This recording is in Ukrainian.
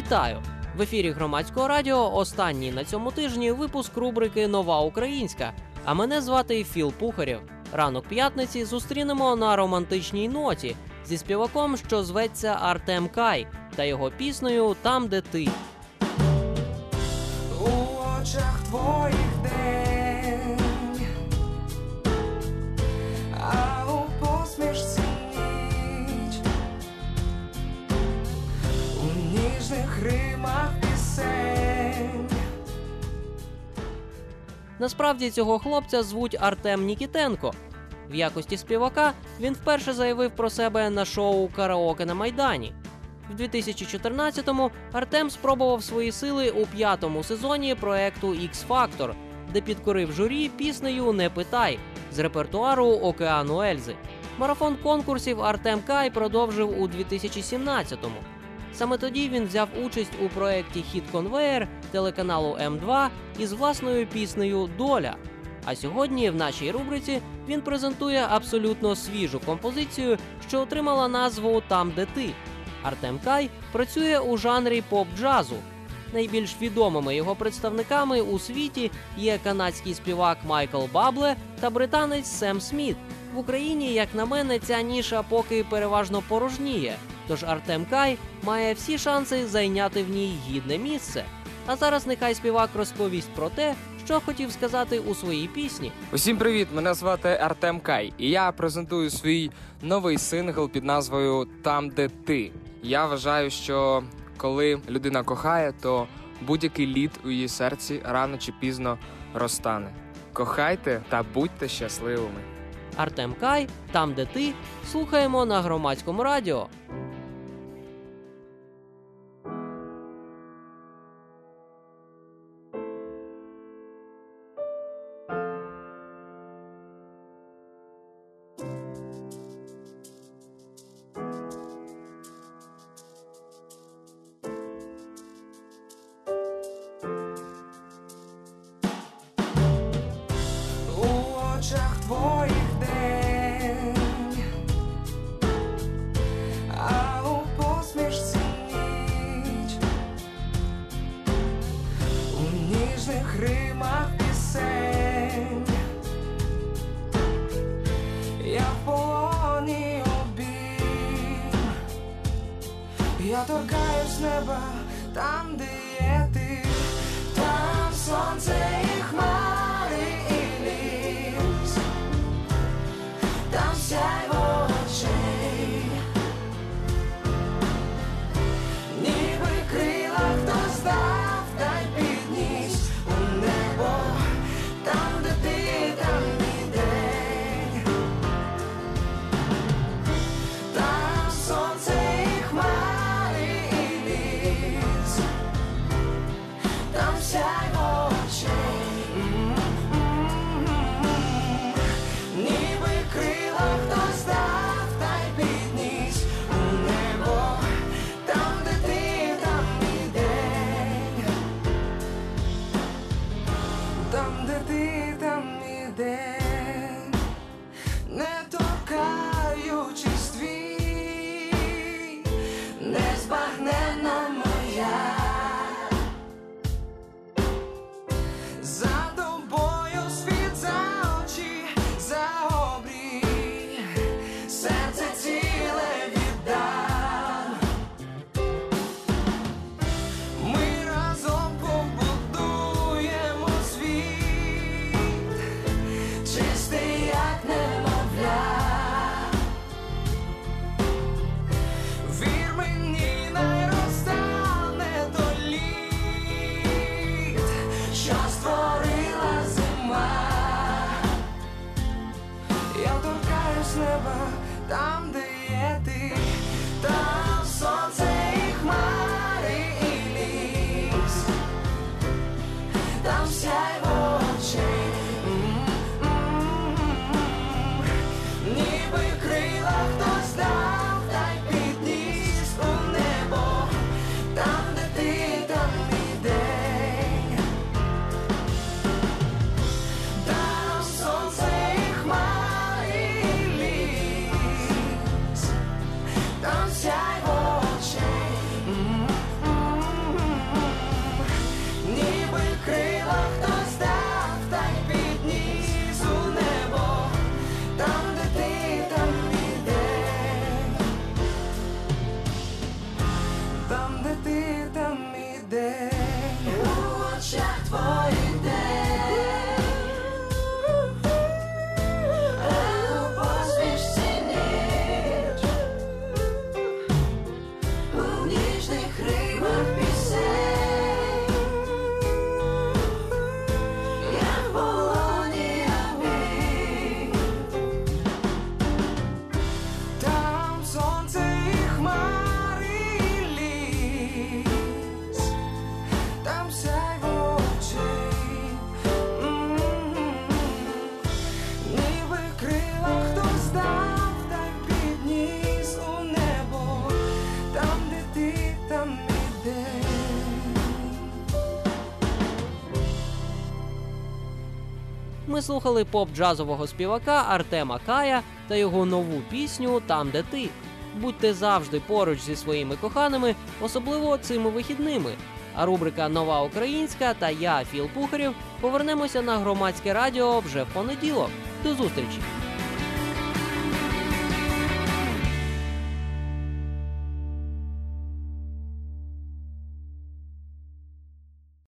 Вітаю! В ефірі громадського радіо. Останній на цьому тижні випуск рубрики Нова Українська. А мене звати Філ Пухарєв. Ранок п'ятниці зустрінемо на романтичній ноті зі співаком, що зветься Артем Кай, та його піснею Там, де ти. У очах твоїх Насправді цього хлопця звуть Артем Нікітенко. В якості співака він вперше заявив про себе на шоу Караоке на Майдані. В 2014-му Артем спробував свої сили у п'ятому сезоні проекту X Factor, де підкорив журі піснею Не питай з репертуару Океану Ельзи. Марафон конкурсів Артем Кай продовжив у 2017-му. Саме тоді він взяв участь у проєкті Хіт Конвеєр телеканалу М2 із власною піснею Доля. А сьогодні в нашій рубриці він презентує абсолютно свіжу композицію, що отримала назву Там, де ти. Артем Кай працює у жанрі поп-джазу. Найбільш відомими його представниками у світі є канадський співак Майкл Бабле та британець Сем Сміт. В Україні, як на мене, ця ніша поки переважно порожніє. Тож Артем Кай має всі шанси зайняти в ній гідне місце. А зараз нехай співак розповість про те, що хотів сказати у своїй пісні. Усім привіт! Мене звати Артем Кай, і я презентую свій новий сингл під назвою Там, де ти. Я вважаю, що коли людина кохає, то будь-який лід у її серці рано чи пізно розтане. Кохайте та будьте щасливими. Артем Кай, там, де ти, слухаємо на громадському радіо. Я торкаюсь неба там, де торкаюсь неба for. Слухали поп-джазового співака Артема Кая та його нову пісню Там, де ти. Будьте завжди поруч зі своїми коханими, особливо цими вихідними. А рубрика Нова Українська та я, Філ Пухарєв, повернемося на громадське радіо вже в понеділок. До зустрічі!